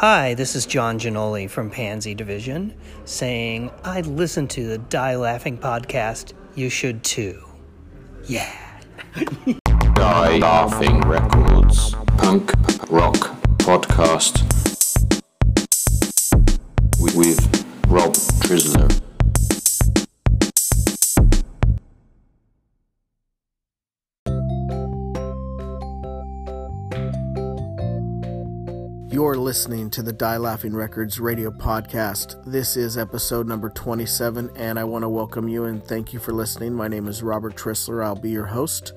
Hi, this is Jon Ginoli from Pansy Division saying, I listen to the Die Laughing podcast. You should too. Yeah. Die Laughing Records. Punk Rock Podcast. With, Rob Trisler. You're listening to the Die Laughing Records radio podcast. This is episode number 27, and I want to welcome you and thank you for listening. My name is Robert Trissler. I'll be your host,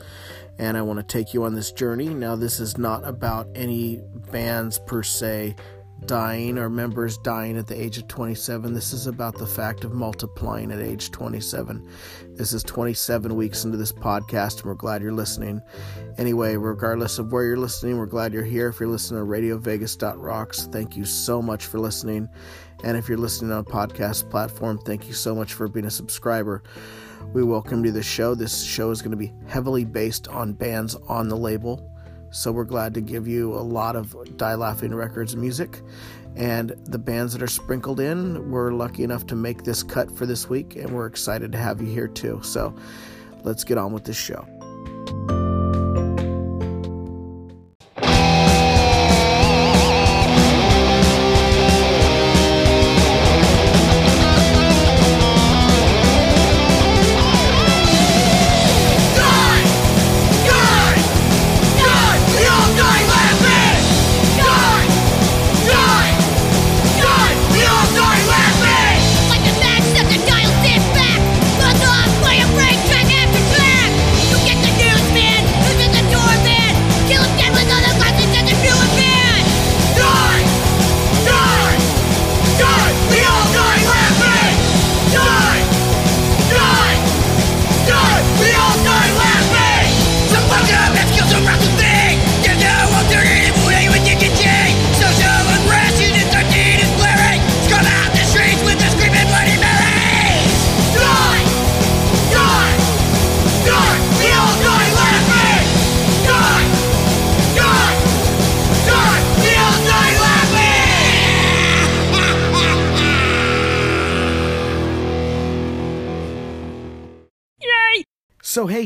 and I want to take you on this journey. Now, this is not about any bands per se dying or members dying at the age of 27. This is about the fact of multiplying at age 27. This is 27 weeks into this podcast, and we're glad you're listening. Anyway, regardless of where you're listening, we're glad you're here. If you're listening to RadioVegas.rocks, thank you so much for listening. And if you're listening on a podcast platform, thank you so much for being a subscriber. We welcome you to the show. This show is going to be heavily based on bands on the label so we're glad to give you a lot of Die Laughing Records music. And the bands that are sprinkled in, we're lucky enough to make this cut for this week, and we're excited to have you here too. So let's get on with this show.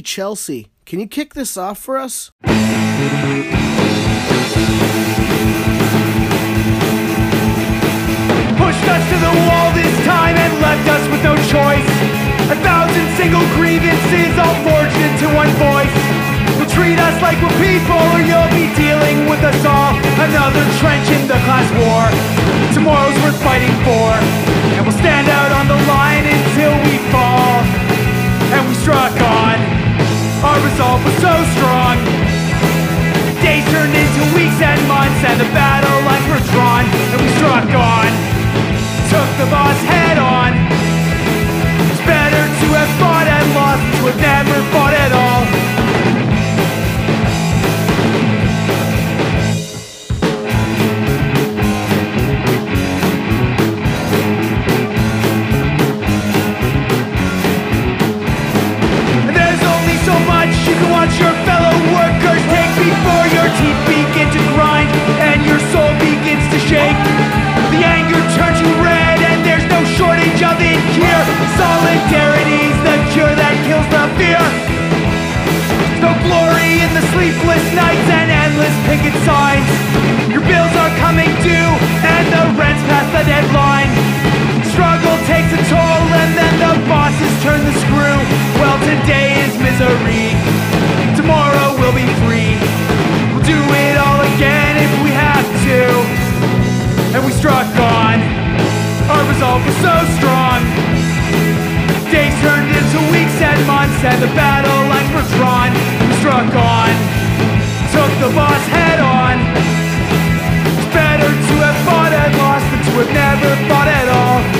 Chelsea, can you kick this off for us? pushed us to the wall this time and left us with no choice. A thousand single grievances all forged into one voice. Will treat us like we're people, or you'll be dealing with us all. Another trench in the class war. Tomorrow's worth fighting for, and we'll stand out on the line until we fall. And we struck on. Our resolve was so strong. Days turned into weeks and months, and the battle lines were drawn, and we struck on. Took the boss head on. It's better to have fought and lost than to have never fought at all. The battle lines were drawn. We struck on, took the boss head on. It's better to have fought and lost than to have never fought at all.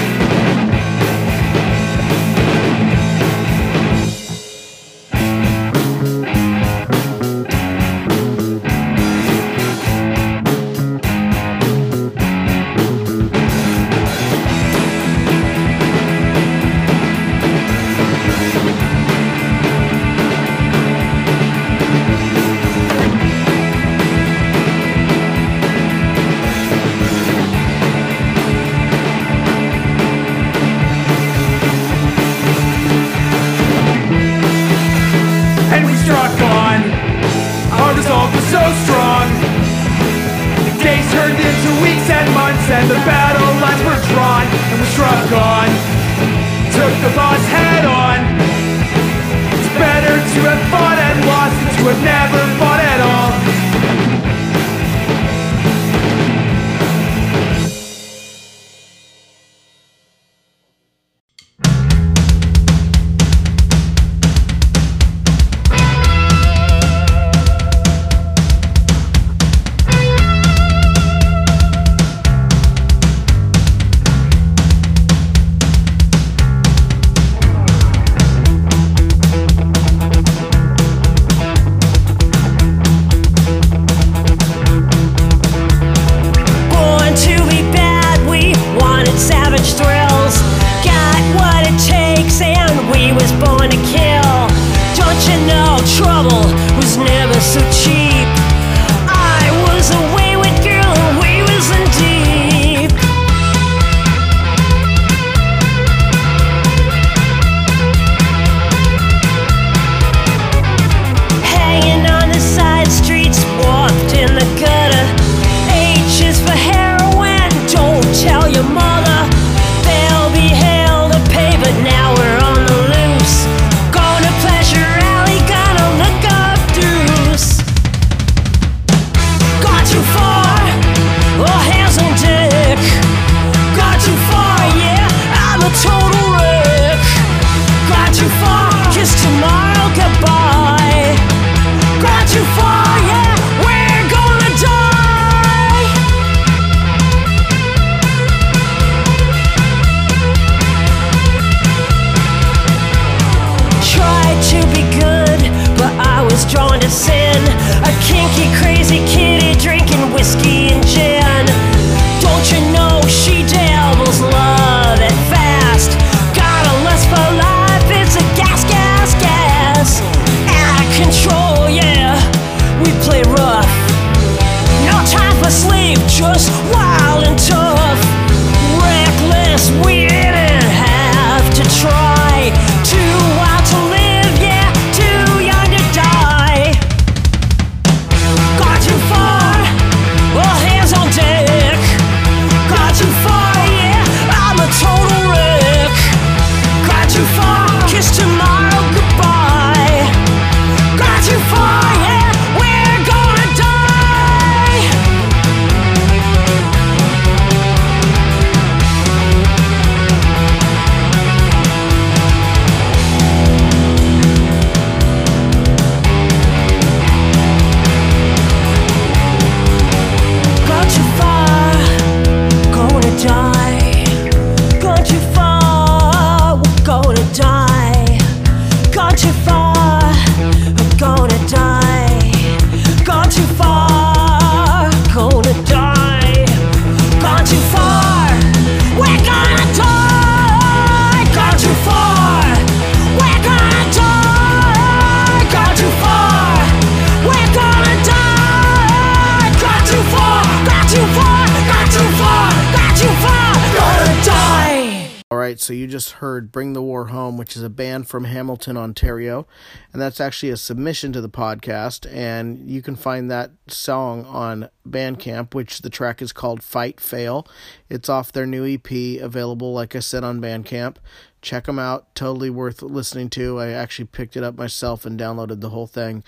heard Bring the War Home, which is a band from Hamilton, Ontario. And that's actually a submission to the podcast. And you can find that song on Bandcamp, which the track is called Fight Fail. It's off their new EP, available, like I said, on Bandcamp. Check them out. Totally worth listening to. I actually picked it up myself and downloaded the whole thing.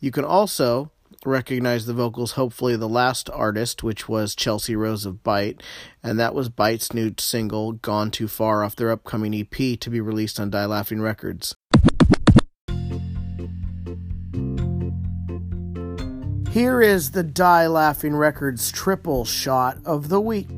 You can also recognize the vocals, hopefully, the last artist, which was Chelsea Rose of Bite, and that was Bite's new single, Gone Too Far, off their upcoming EP to be released on Die Laughing Records. Here is the Die Laughing Records triple shot of the week.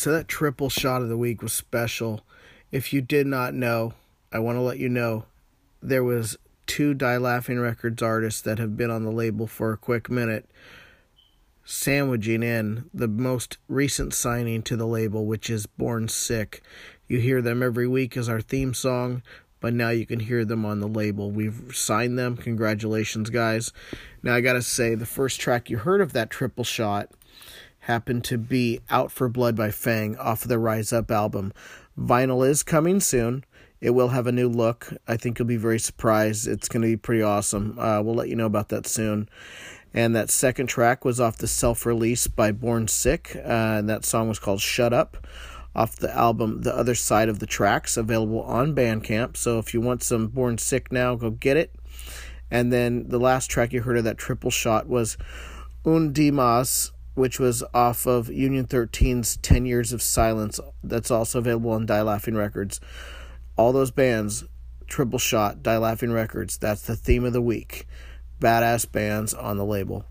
So that triple shot of the week was special. If you did not know, I want to let you know there was two Die Laughing Records artists that have been on the label for a quick minute, sandwiching in the most recent signing to the label, which is Born Sick. You hear them every week as our theme song, but now you can hear them on the label. We've signed them. Congratulations, guys. Now, I got to say, the first track you heard of that triple shot happened to be Out for Blood by Fang off of the Rise Up album. Vinyl is coming soon. It will have a new look. I think you'll be very surprised. It's going to be pretty awesome. Uh, we'll let you know about that soon. And that second track was off the self release by Born Sick. Uh, and that song was called Shut Up off the album The Other Side of the Tracks, available on Bandcamp. So if you want some Born Sick now, go get it. And then the last track you heard of that triple shot was Un Dimas, which was off of Union 13's 10 Years of Silence. That's also available on Die Laughing Records all those bands, triple shot, Die Laughing Records. That's the theme of the week. Badass bands on the label.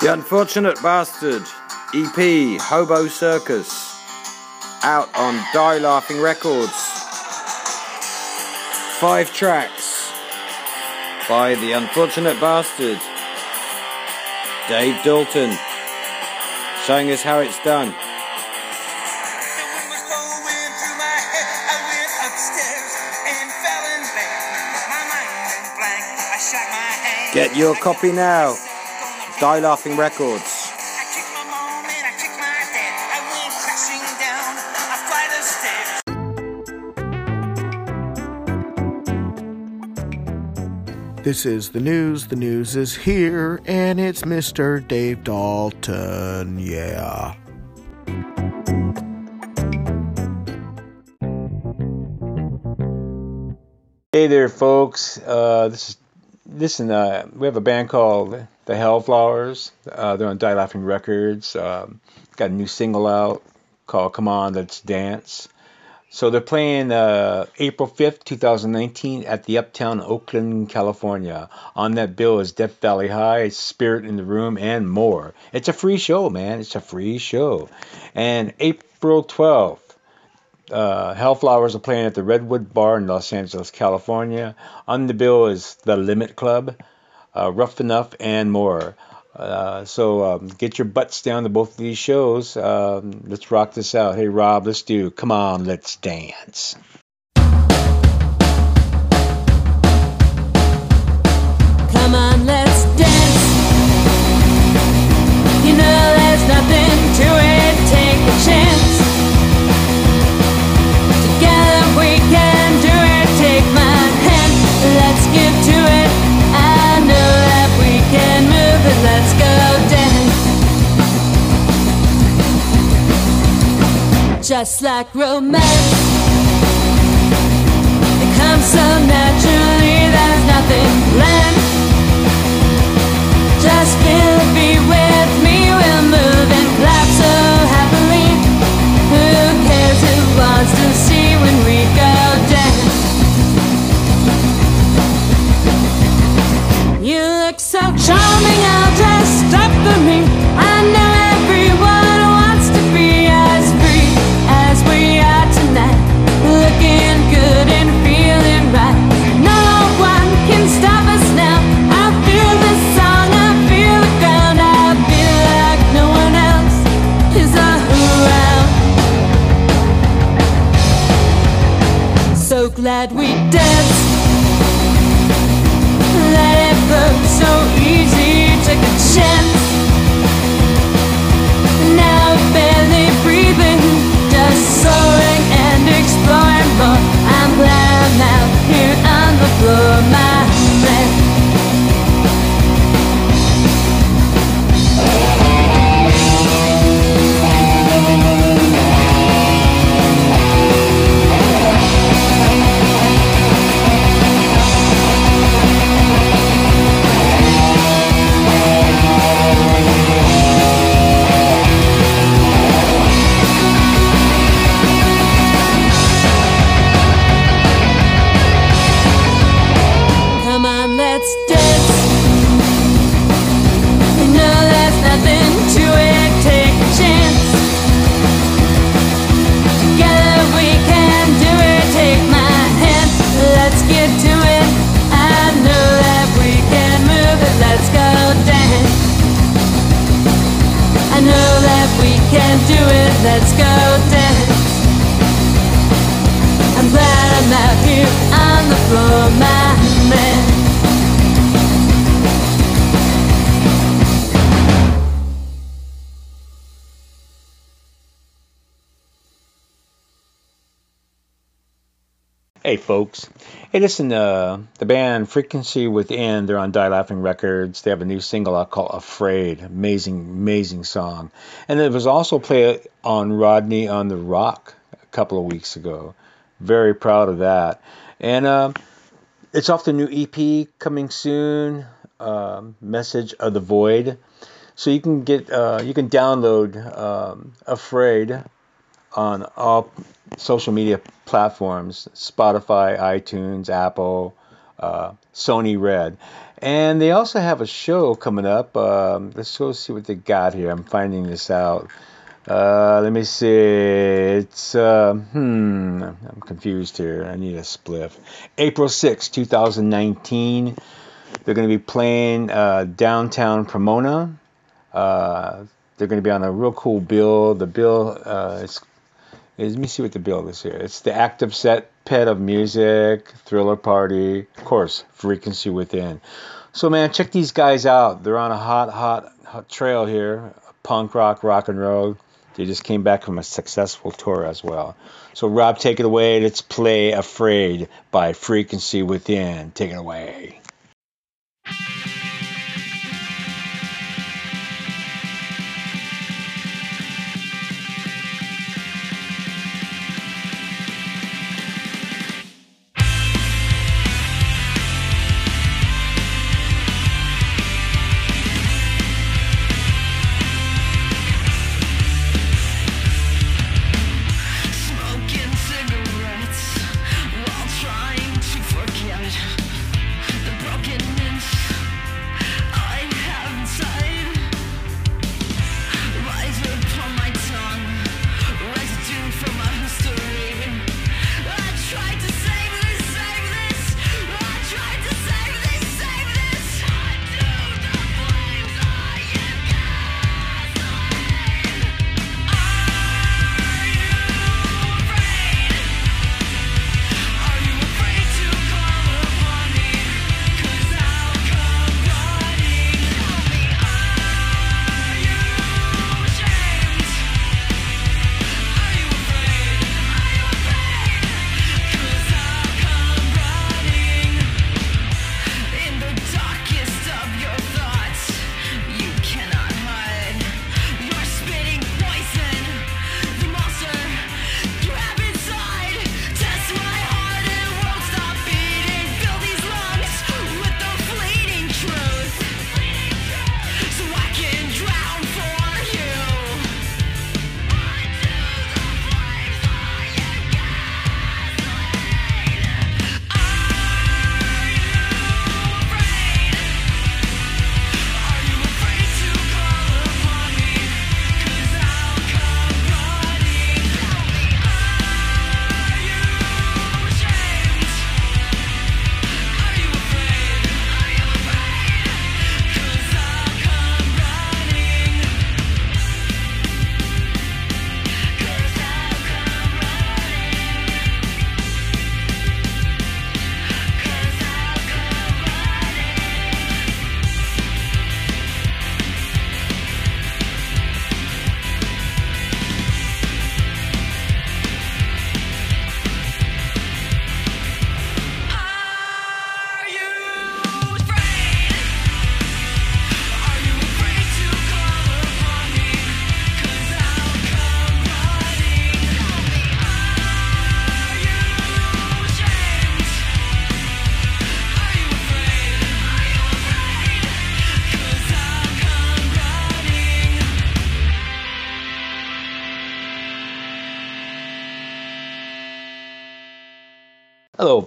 The Unfortunate Bastard EP Hobo Circus out on Die Laughing Records. Five tracks by The Unfortunate Bastard. Dave Dalton showing us how it's done. Get your copy now. Die Laughing Records. This is the news. The news is here, and it's Mr. Dave Dalton. Yeah. Hey there, folks. Uh, this is listen. Uh, we have a band called the Hellflowers. Uh, they're on Die Laughing Records. Um, got a new single out called "Come On, Let's Dance." So they're playing uh, April 5th, 2019 at the Uptown Oakland, California. On that bill is Death Valley High, Spirit in the Room, and more. It's a free show, man. It's a free show. And April 12th, uh, Hellflowers are playing at the Redwood Bar in Los Angeles, California. On the bill is The Limit Club, uh, Rough Enough, and more. Uh, so um, get your butts down to both of these shows. Um, let's rock this out. Hey, Rob, let's do Come On, Let's Dance. Come on, let's dance. You know there's nothing to it. Take a chance. Just like romance. It comes so naturally, there's nothing planned. Just feel be with me, we'll move and clap so happily. Who cares who wants to see when we go on let's go dance. I'm glad I met you on the floor, my man. Hey, folks. Hey, listen, uh, the band Frequency Within, they're on Die Laughing Records. They have a new single out called Afraid. Amazing, amazing song. And it was also played on Rodney on the ROQ a couple of weeks ago. Very proud of that. And uh, it's off the new EP coming soon, um, Message of the Void. So you can get, uh, you can download um, Afraid on all social media platforms Spotify, iTunes, Apple, uh, Sony Red. And they also have a show coming up. Um, let's go see what they got here. I'm finding this out. Uh, let me see. It's, uh, hmm, I'm confused here. I need a spliff. April 6, 2019. They're going to be playing uh, downtown Pomona. Uh, they're going to be on a real cool bill. The bill uh, let me see what the bill is here. It's the active set pet of music, thriller party, of course, frequency within. So man, check these guys out. They're on a hot, hot, hot trail here, punk rock, rock and roll. They just came back from a successful tour as well. So Rob, take it away. Let's play "Afraid" by Frequency Within. Take it away.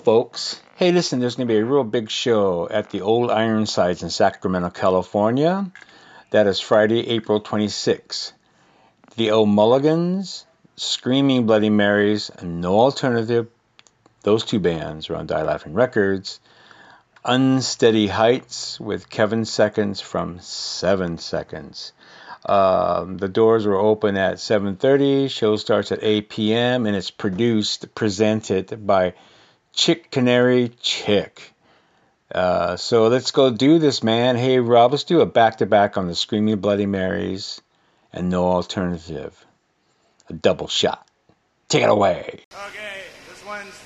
Folks. Hey, listen, there's going to be a real big show at the Old Ironsides in Sacramento, California. That is Friday, April 26th. The O'Mulligans, Screaming Bloody Marys, and No Alternative, those two bands are on Die Laughing Records. Unsteady Heights with Kevin Seconds from Seven Seconds. Um, the doors were open at 7:30. Show starts at 8 p.m. and it's produced, presented by Chick Canary Chick. Uh, so let's go do this, man. Hey Rob, let's do a back-to-back on the Screaming Bloody Marys and No Alternative. A double shot. Take it away. Okay, this one's.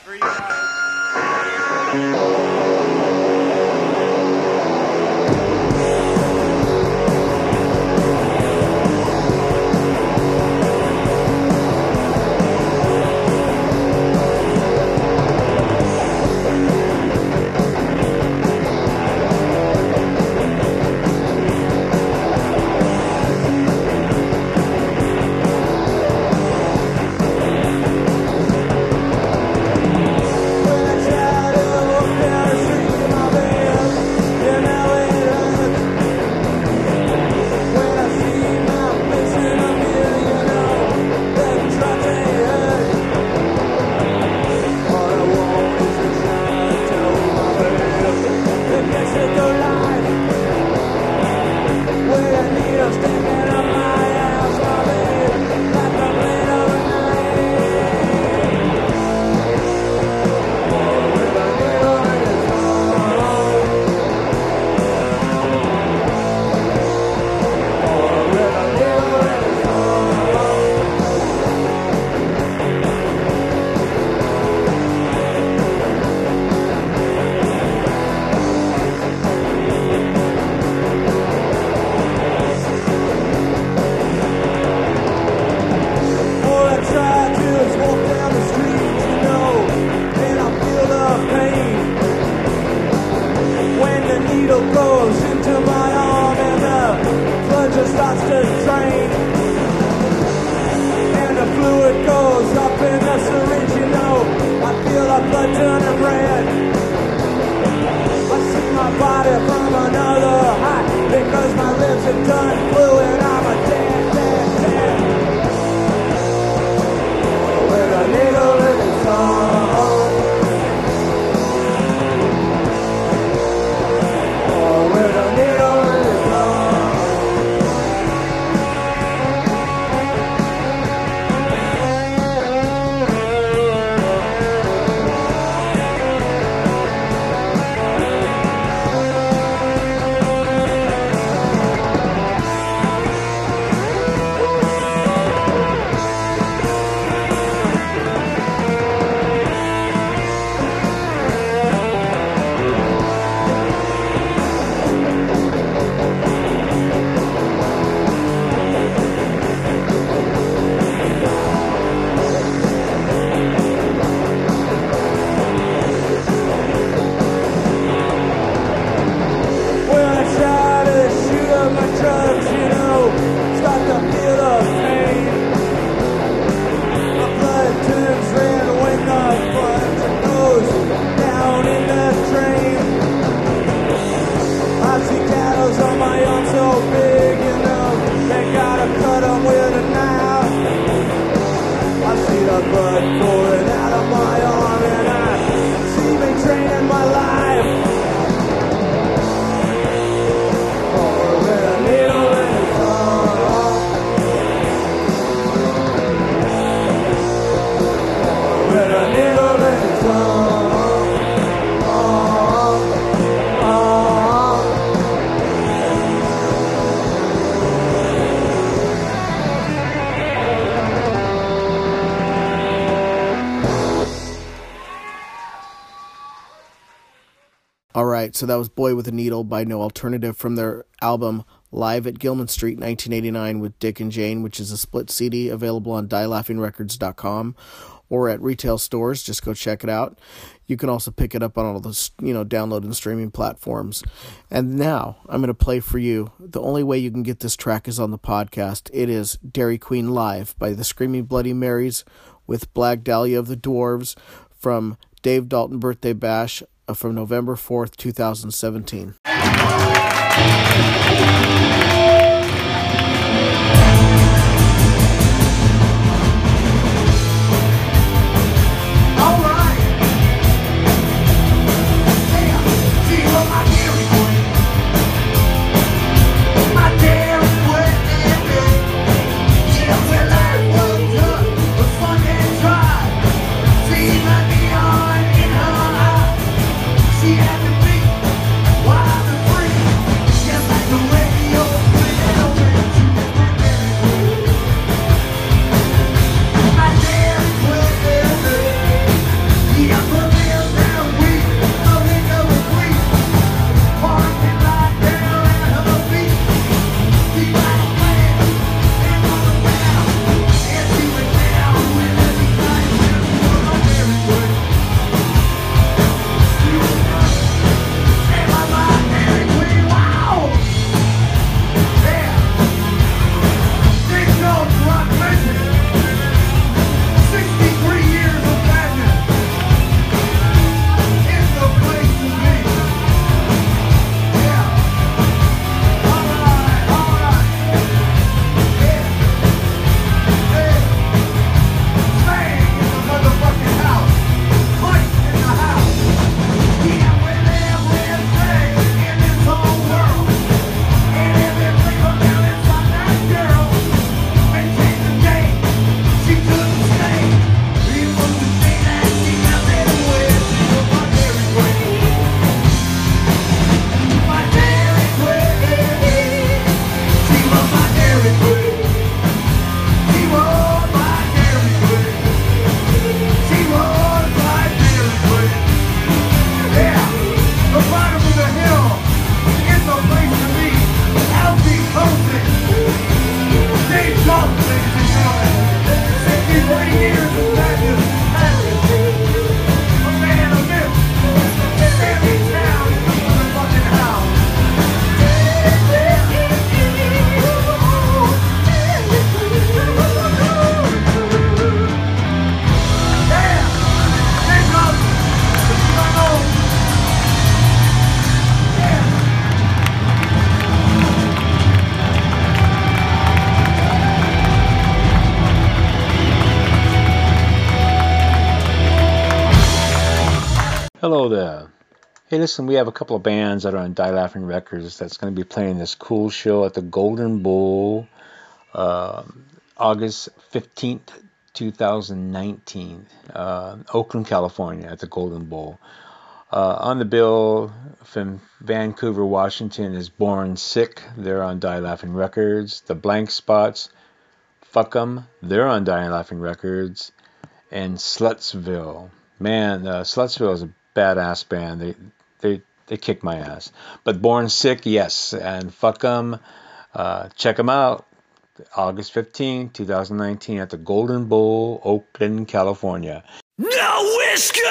So that was Boy with a Needle by No Alternative from their album Live at Gilman Street 1989 with Dick and Jane, which is a split CD available on dielaughingrecords.com or at retail stores. Just go check it out. You can also pick it up on all those, you know, download and streaming platforms. And now I'm going to play for you. The only way you can get this track is on the podcast. It is Dairy Queen Live by the Screaming Bloody Marys with Blag Dahlia of the Dwarves from Dave Dalton Birthday Bash from November 4th, 2017. Listen, we have a couple of bands that are on Die Laughing Records that's going to be playing this cool show at the Golden Bull uh, August 15th, 2019, uh, Oakland, California, at the Golden Bull. Uh, on the bill from Vancouver, Washington is Born Sick. They're on Die Laughing Records. The Blank Spots, Fuck 'em. They're on Die Laughing Records. And Slutsville. Man, uh, Slutsville is a badass band. They they they kick my ass. But Born Sick, yes, and fuck 'em. Uh, check them out. August 15, 2019, at the Golden Bull, Oakland, California. No whiskey!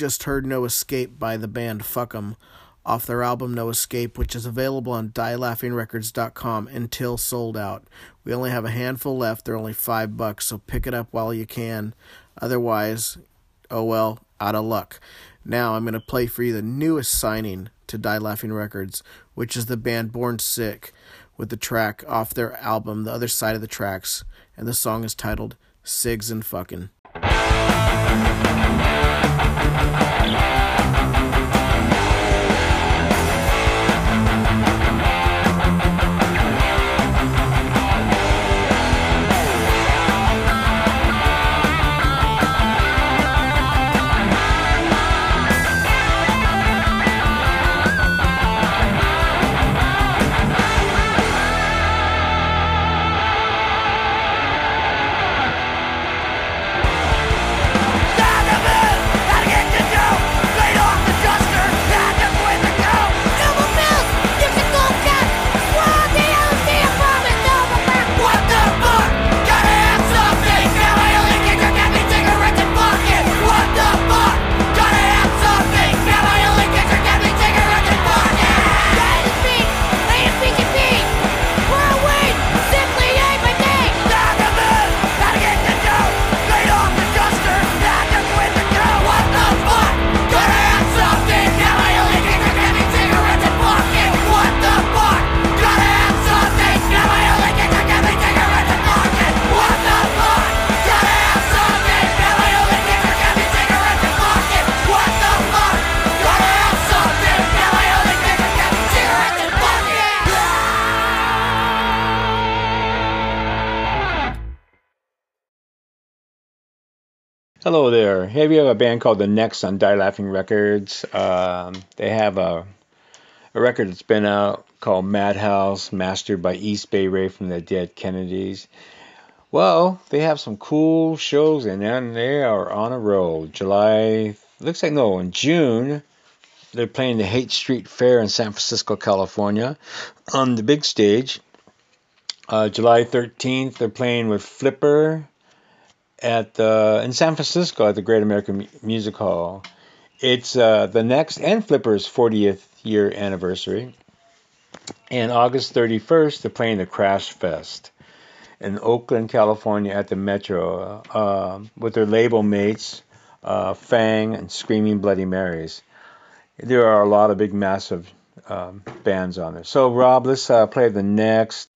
Just heard No Escape by the band Fuck 'em off their album No Escape, which is available on dielaughingrecords.com until sold out. We only have a handful left. They're only five bucks, so pick it up while you can. Otherwise, oh well, out of luck. Now I'm going to play for you the newest signing to Die Laughing Records, which is the band Born Sick, with the track off their album, The Other Side of the Tracks, and the song is titled Sigs and Fuckin'. Gotta get Hello there. Here we have a band called The Next on Die Laughing Records. Um, they have a, a record that's been out called Madhouse, mastered by East Bay Ray from the Dead Kennedys. Well, they have some cool shows and then they are on a roll. July, looks like no, in June, they're playing the Haight Street Fair in San Francisco, California on the big stage. Uh, July 13th, they're playing with Flipper at uh, in San Francisco at the Great American Music Hall. It's uh, the next and Flipper's 40th year anniversary. And August 31st, they're playing the Crash Fest in Oakland, California at the Metro uh, with their label mates, uh, Fang and Screaming Bloody Marys. There are a lot of big, massive um, bands on there. So, Rob, let's uh, play the next.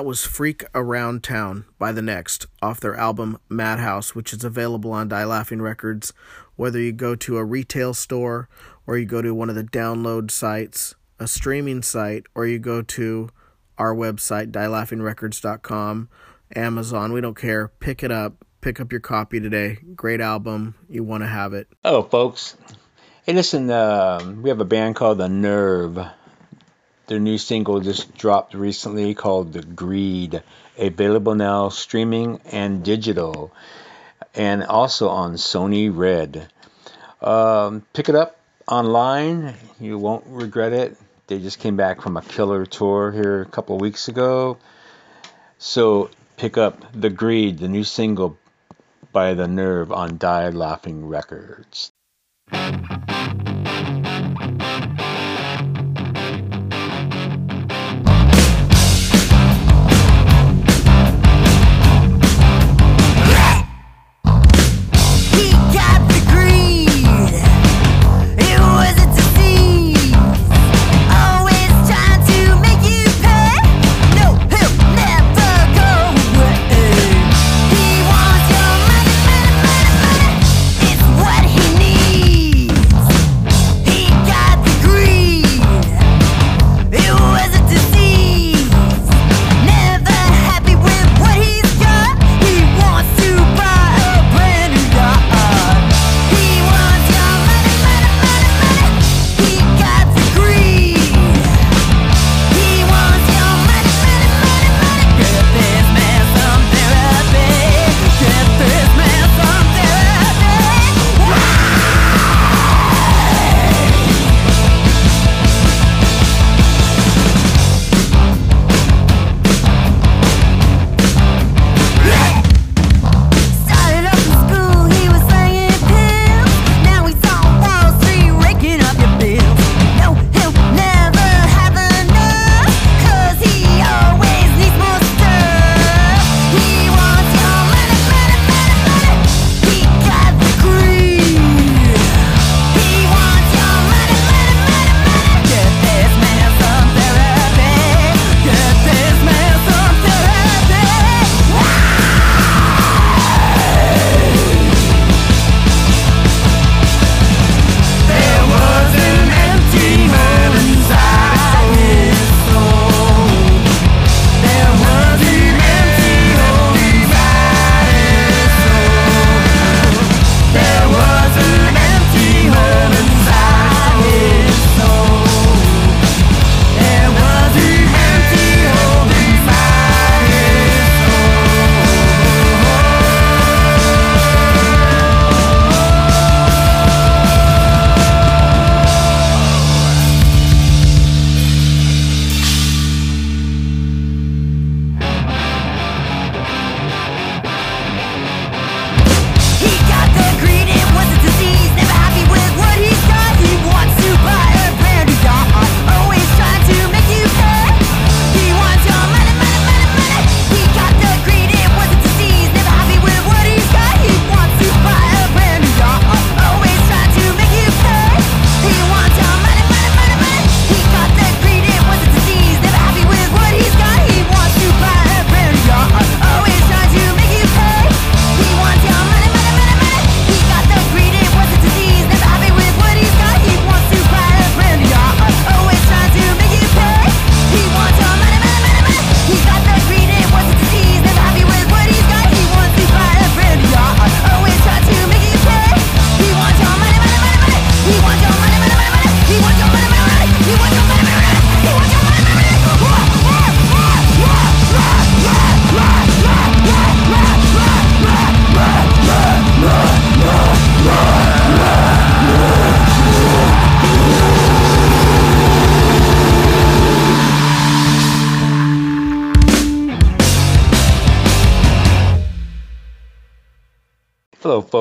that was Freak Around Town by The Next off their album Madhouse, which is available on Die Laughing Records, whether you go to a retail store or you go to one of the download sites, a streaming site, or you go to our website, dielaughingrecords.com, Amazon, we don't care. Pick it up. Pick up your copy today. Great album. You want to have it. Hello, folks. Hey, listen, uh, we have a band called The Nerve. Their new single just dropped recently called The Greed, available now streaming and digital, and also on Sony Red. Um, pick it up online, you won't regret it. They just came back from a killer tour here a couple weeks ago. So pick up The Greed, the new single by The Nerve on Die Laughing Records.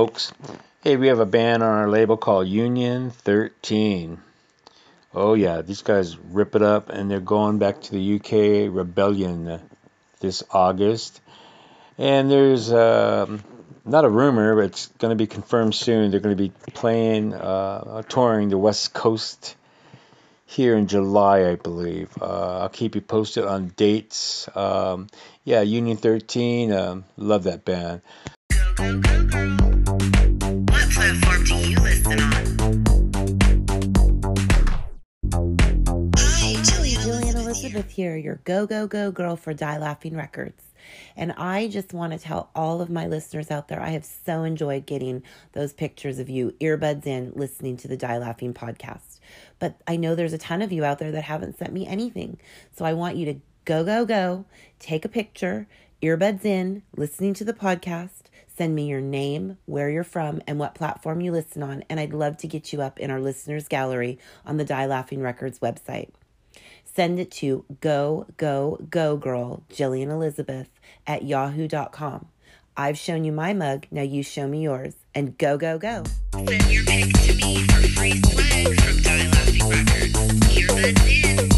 folks. Hey, we have a band on our label called Union 13. Oh, yeah, these guys rip it up, and they're going back to the UK Rebellion uh, this August. And there's um, not a rumor, but it's going to be confirmed soon. They're going to be playing, uh, touring the West Coast here in July, I believe. Uh, I'll keep you posted on dates. Um, yeah, Union 13. Um, love that band. Go, go, go, What platform do you listen on? Jillian Elizabeth here, your go, go, go girl for Die Laughing Records. And I just want to tell all of my listeners out there, I have so enjoyed getting those pictures of you, earbuds in, listening to the Die Laughing podcast. But I know there's a ton of you out there that haven't sent me anything. So I want you to go, go, go, take a picture, earbuds in, listening to the podcast. Send me your name, where you're from, and what platform you listen on. And I'd love to get you up in our listeners gallery on the Die Laughing Records website send it to go go go girl jillian elizabeth at yahoo.com i've shown you my mug now you show me yours and go go go Send your pic to me for free swag from Die Laughing Records. Earbuds in.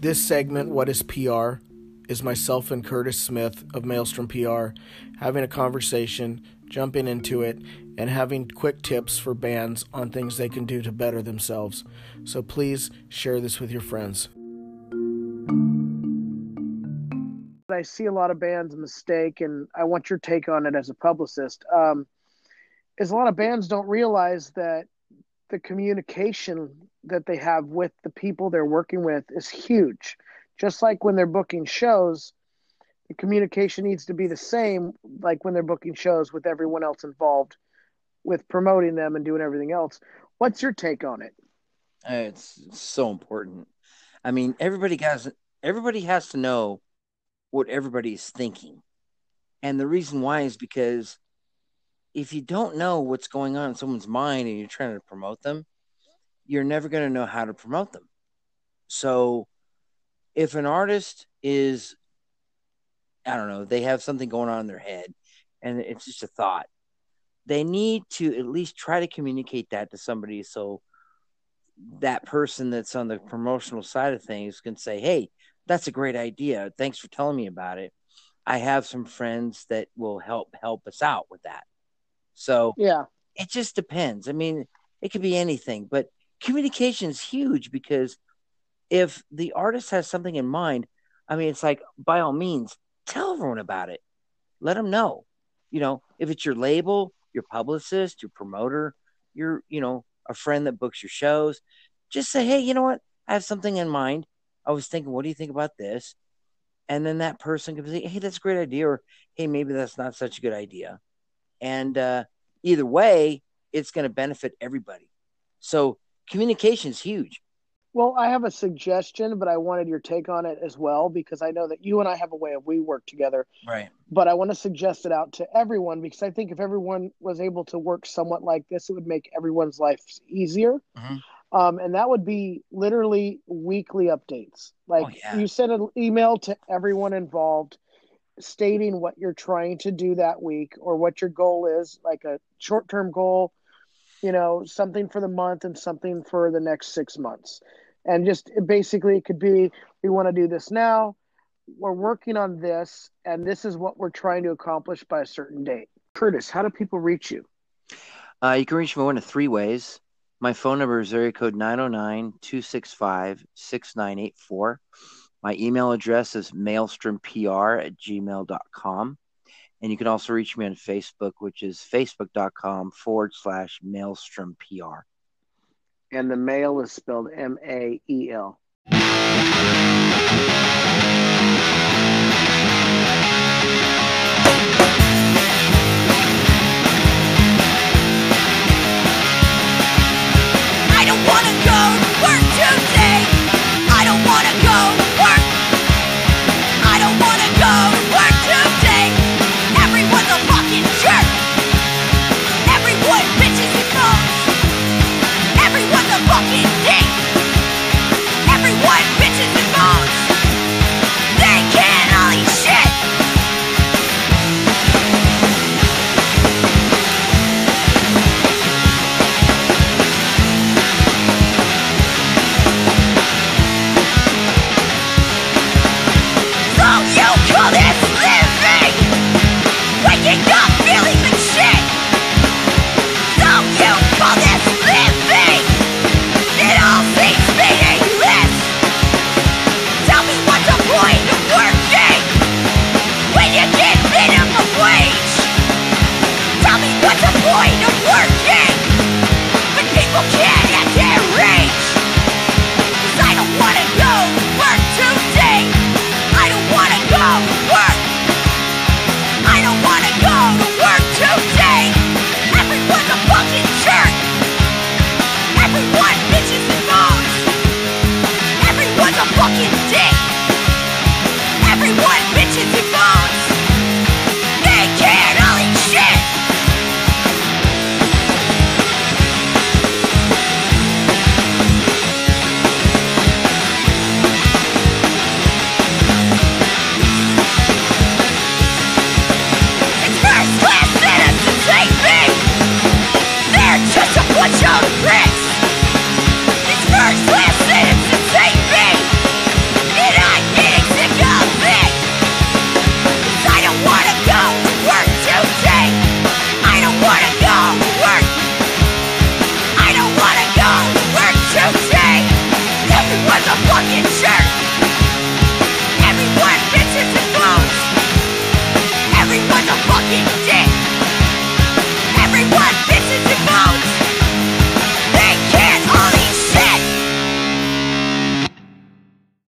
This segment, What is PR, is myself and Curtis Smith of Maelstrom PR having a conversation, jumping into it, and having quick tips for bands on things they can do to better themselves. So please share this with your friends. I see a lot of bands mistake, and I want your take on it as a publicist. Um, is a lot of bands don't realize that the communication that they have with the people they're working with is huge. Just like when they're booking shows, the communication needs to be the same, like when they're booking shows with everyone else involved, with promoting them and doing everything else. What's your take on it? Uh, It's so important. I mean, everybody has everybody has to know what everybody is thinking, and the reason why is because if you don't know what's going on in someone's mind and you're trying to promote them, you're never going to know how to promote them. So, if an artist is, I don't know, they have something going on in their head, and it's just a thought, they need to at least try to communicate that to somebody so that person that's on the promotional side of things can say, Hey, that's a great idea. Thanks for telling me about it. I have some friends that will help help us out with that. So Yeah. it just depends. I mean, it could be anything, but communication is huge because if the artist has something in mind, I mean, it's like by all means, tell everyone about it. Let them know. You know, if it's your label, your publicist, your promoter, your, you know, a friend that books your shows, just say, hey, you know what? I have something in mind. I was thinking, what do you think about this? And then that person can say, hey, that's a great idea, or hey, maybe that's not such a good idea. And uh, either way, it's going to benefit everybody. So communication is huge. Well, I have a suggestion, but I wanted your take on it as well because I know that you and I have a way of we work together. Right. But I want to suggest it out to everyone because I think if everyone was able to work somewhat like this, it would make everyone's life easier. Um, and that would be literally weekly updates. Like you send an email to everyone involved stating what you're trying to do that week or what your goal is, like a short term goal, you know, something for the month and something for the next six months. And just basically, it could be we want to do this now, we're working on this, and this is what we're trying to accomplish by a certain date. Curtis, how do people reach you? Uh, you can reach me one of three ways. My phone number is area code 909 265 6984. My email address is maelstrompr at gmail.com. And you can also reach me on Facebook, which is facebook.com forward slash maelstrom PR. And the mail is spelled M A E L. I don't wanna go to work today. I don't wanna go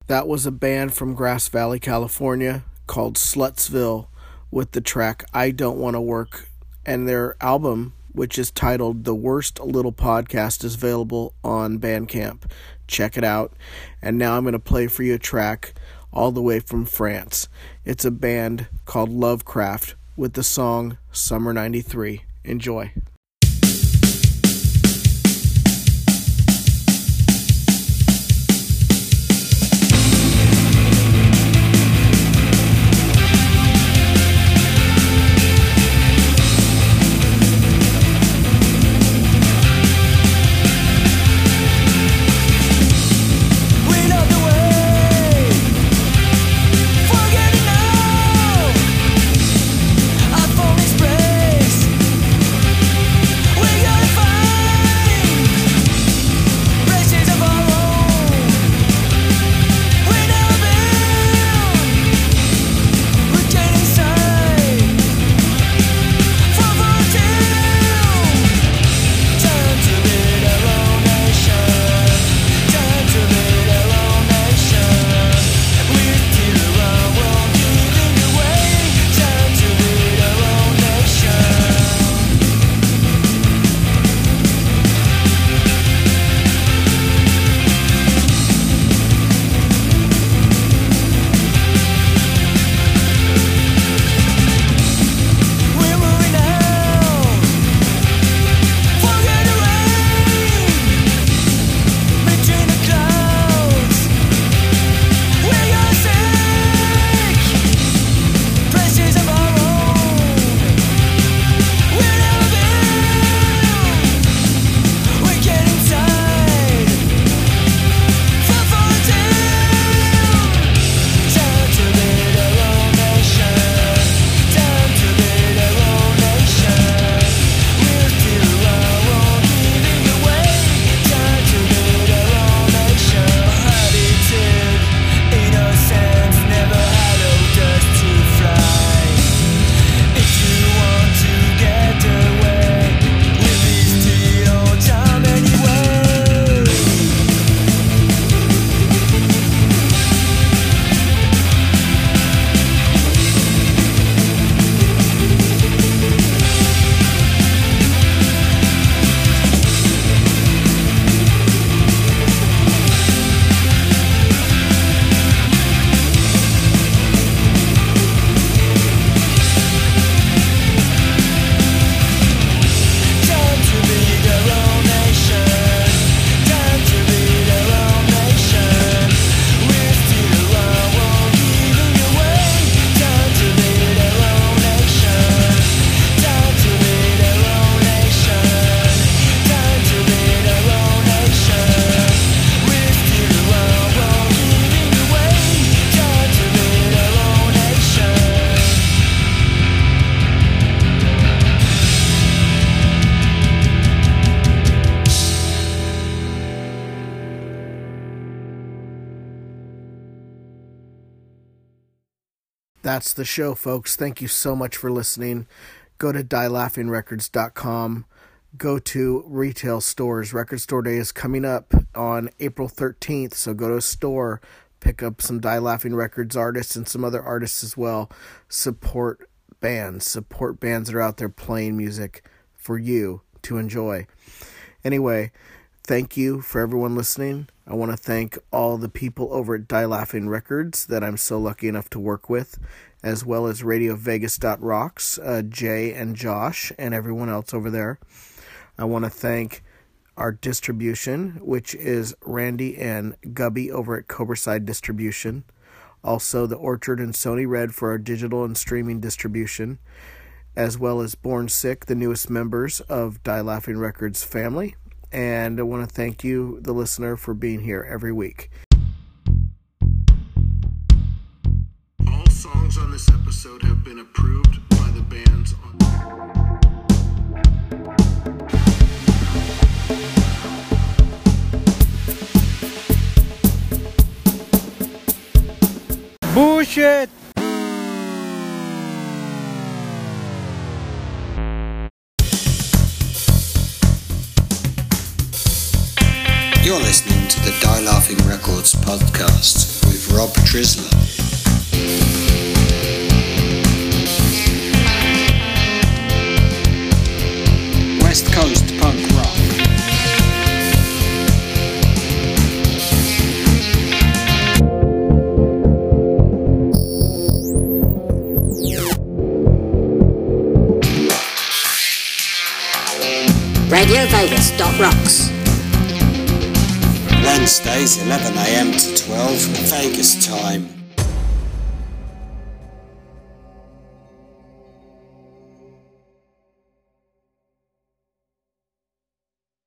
That was a band from Grass Valley, California called Slutsville with the track I Don't Want to Work. And their album, which is titled The Worst Little Podcast, is available on Bandcamp. Check it out. And now I'm going to play for you a track all the way from France. It's a band called Lovecraft with the song Summer 93. Enjoy. The show, folks. Thank you so much for listening. Go to dielaughingrecords.com. Go to retail stores. Record Store Day is coming up on April 13th, so go to a store, pick up some Die Laughing Records artists and some other artists as well. Support bands. Support bands that are out there playing music for you to enjoy. Anyway, thank you for everyone listening. I want to thank all the people over at Die Laughing Records that I'm so lucky enough to work with, as well as Radio Vegas Rocks, uh, Jay and Josh, and everyone else over there. I want to thank our distribution, which is Randy and Gubby over at Cobraside Distribution. Also, the Orchard and Sony Red for our digital and streaming distribution, as well as Born Sick, the newest members of Die Laughing Records family. And I want to thank you, the listener, for being here every week. Songs on this episode have been approved by the bands on. Bullshit! You're listening to the Die Laughing Records podcast with Rob Trisler. Coast punk rock. Radio Vegas dot rocks. Wednesdays 11am to 12 Vegas time.